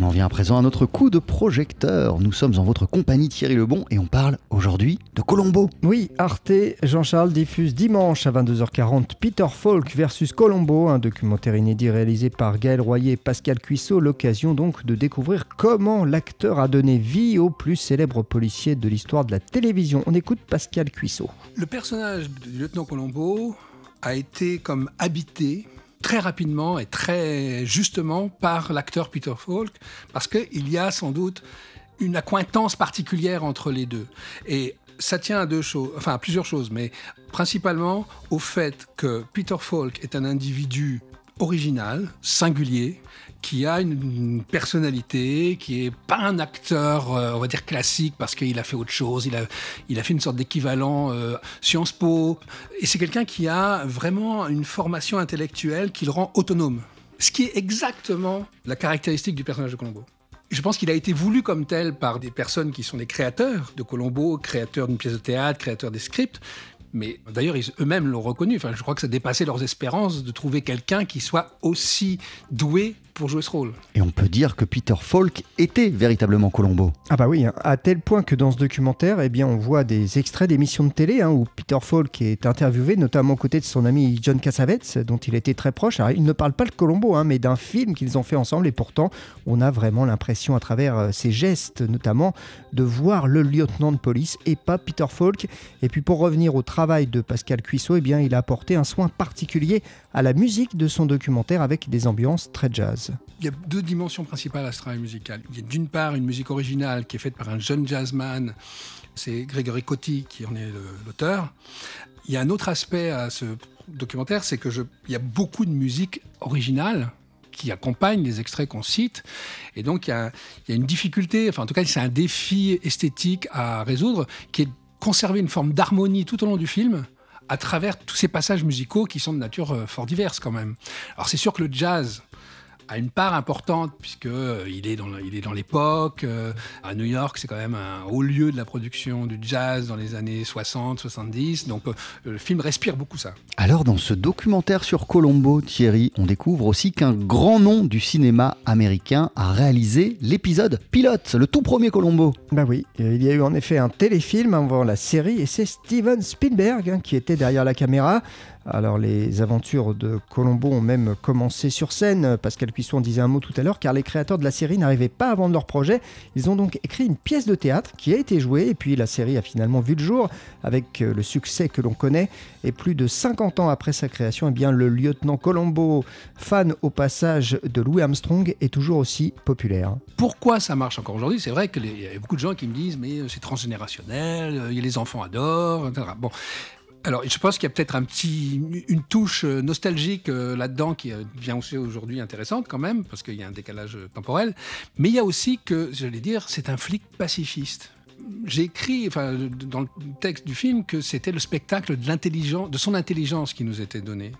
On en vient à présent à notre coup de projecteur. Nous sommes en votre compagnie Thierry Lebon et on parle aujourd'hui de Colombo. Oui, Arte, Jean-Charles diffuse dimanche à 22h40 Peter Falk versus Colombo, un documentaire inédit réalisé par Gaël Royer et Pascal Cuissot. L'occasion donc de découvrir comment l'acteur a donné vie au plus célèbre policier de l'histoire de la télévision. On écoute Pascal Cuissot. Le personnage du lieutenant Colombo a été comme habité très rapidement et très justement par l'acteur Peter Falk, parce qu'il y a sans doute une accointance particulière entre les deux. Et ça tient à deux choses, enfin à plusieurs choses, mais principalement au fait que Peter Falk est un individu original, singulier, qui a une, personnalité, qui est pas un acteur, euh, on va dire classique, parce qu'il a fait autre chose. Il a, fait une sorte d'équivalent euh, Sciences Po. Et c'est quelqu'un qui a vraiment une formation intellectuelle qui le rend autonome. Ce qui est exactement la caractéristique du personnage de Colombo. Je pense qu'il a été voulu comme tel par des personnes qui sont des créateurs de Colombo, créateurs d'une pièce de théâtre, créateurs des scripts, mais d'ailleurs, eux-mêmes l'ont reconnu. Enfin, je crois que ça dépassait leurs espérances de trouver quelqu'un qui soit aussi doué pour jouer ce rôle. Et on peut dire que Peter Falk était véritablement Colombo. Ah bah oui, hein. à tel point que dans ce documentaire, eh bien, on voit des extraits d'émissions de télé hein, où Peter Falk est interviewé, notamment aux côtés de son ami John Cassavetes, dont il était très proche. Alors, il ne parle pas de Colombo, hein, mais d'un film qu'ils ont fait ensemble, et pourtant, on a vraiment l'impression, à travers euh, ses gestes notamment, de voir le lieutenant de police et pas Peter Falk. Et puis pour revenir au travail de Pascal Cuissot, eh bien, il a apporté un soin particulier à la musique de son documentaire avec des ambiances très jazz. Il y a deux dimensions principales à ce travail musical. Il y a d'une part une musique originale qui est faite par un jeune jazzman, c'est Grégory Coty qui en est l'auteur. Il y a un autre aspect à ce documentaire, c'est que il y a beaucoup de musique originale qui accompagne les extraits qu'on cite. Et donc, il y, a, une difficulté, enfin, en tout cas, c'est un défi esthétique à résoudre, qui est conserver une forme d'harmonie tout au long du film, à travers tous ces passages musicaux qui sont de nature euh, fort diverse quand même. Alors, c'est sûr que le jazz, a une part importante puisque euh, il est dans il est dans l'époque euh, à New York c'est quand même un haut lieu de la production du jazz dans les années 60 70 donc euh, le film respire beaucoup ça. Alors dans ce documentaire sur Colombo Thierry on découvre aussi qu'un grand nom du cinéma américain a réalisé l'épisode pilote le tout premier Colombo. Bah oui il y a eu en effet un téléfilm avant la série et c'est Steven Spielberg hein, qui était derrière la caméra alors les aventures de Colombo ont même commencé sur scène, Pascal Cuisson en disait un mot tout à l'heure, car les créateurs de la série n'arrivaient pas à vendre leur projet. Ils ont donc écrit une pièce de théâtre qui a été jouée, et puis la série a finalement vu le jour, avec euh, le succès que l'on connaît. Et plus de 50 ans après sa création, eh bien, le lieutenant Colombo, fan au passage de Louis Armstrong, est toujours aussi populaire. Pourquoi ça marche encore aujourd'hui? C'est vrai qu'il y a beaucoup de gens qui me disent mais euh, c'est transgénérationnel, euh, les enfants adorent, etc. Bon, alors, je pense qu'il y a peut-être un petit, une touche euh, nostalgique euh, là-dedans qui vient aussi aujourd'hui intéressante quand même, parce qu'il y a un décalage temporel. Mais il y a aussi que, j'allais dire, c'est un flic pacifiste j'ai écrit, enfin, dans le texte du film, que c'était le spectacle de son intelligence qui nous était donné.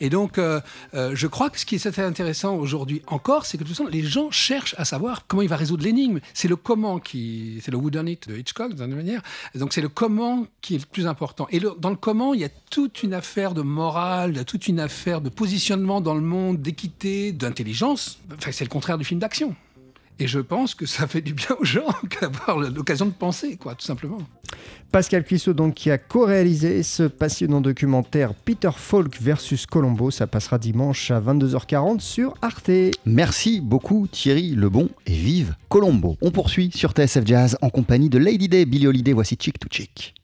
Et donc, euh, euh, je crois que ce qui est intéressant aujourd'hui encore, c'est que de toute façon, les gens cherchent à savoir comment il va résoudre l'énigme. C'est le comment qui, c'est le whodunit de Hitchcock, d'une manière. donc, c'est le comment qui est le plus important. Et dans le comment, il y a toute une affaire de morale, il y a toute une affaire de positionnement dans le monde, d'équité, d'intelligence. Enfin, c'est le contraire du film d'action. Et je pense que ça fait du bien aux gens d'avoir l'occasion de penser, quoi, tout simplement. Pascal Cuissot, donc, qui a co-réalisé ce passionnant documentaire Peter Falk versus Colombo. Ça passera dimanche à 22h40 sur Arte. Merci beaucoup Thierry Lebon et vive Colombo. On poursuit sur TSF Jazz en compagnie de Lady Day, Billy Holiday. Voici Chick to Chick.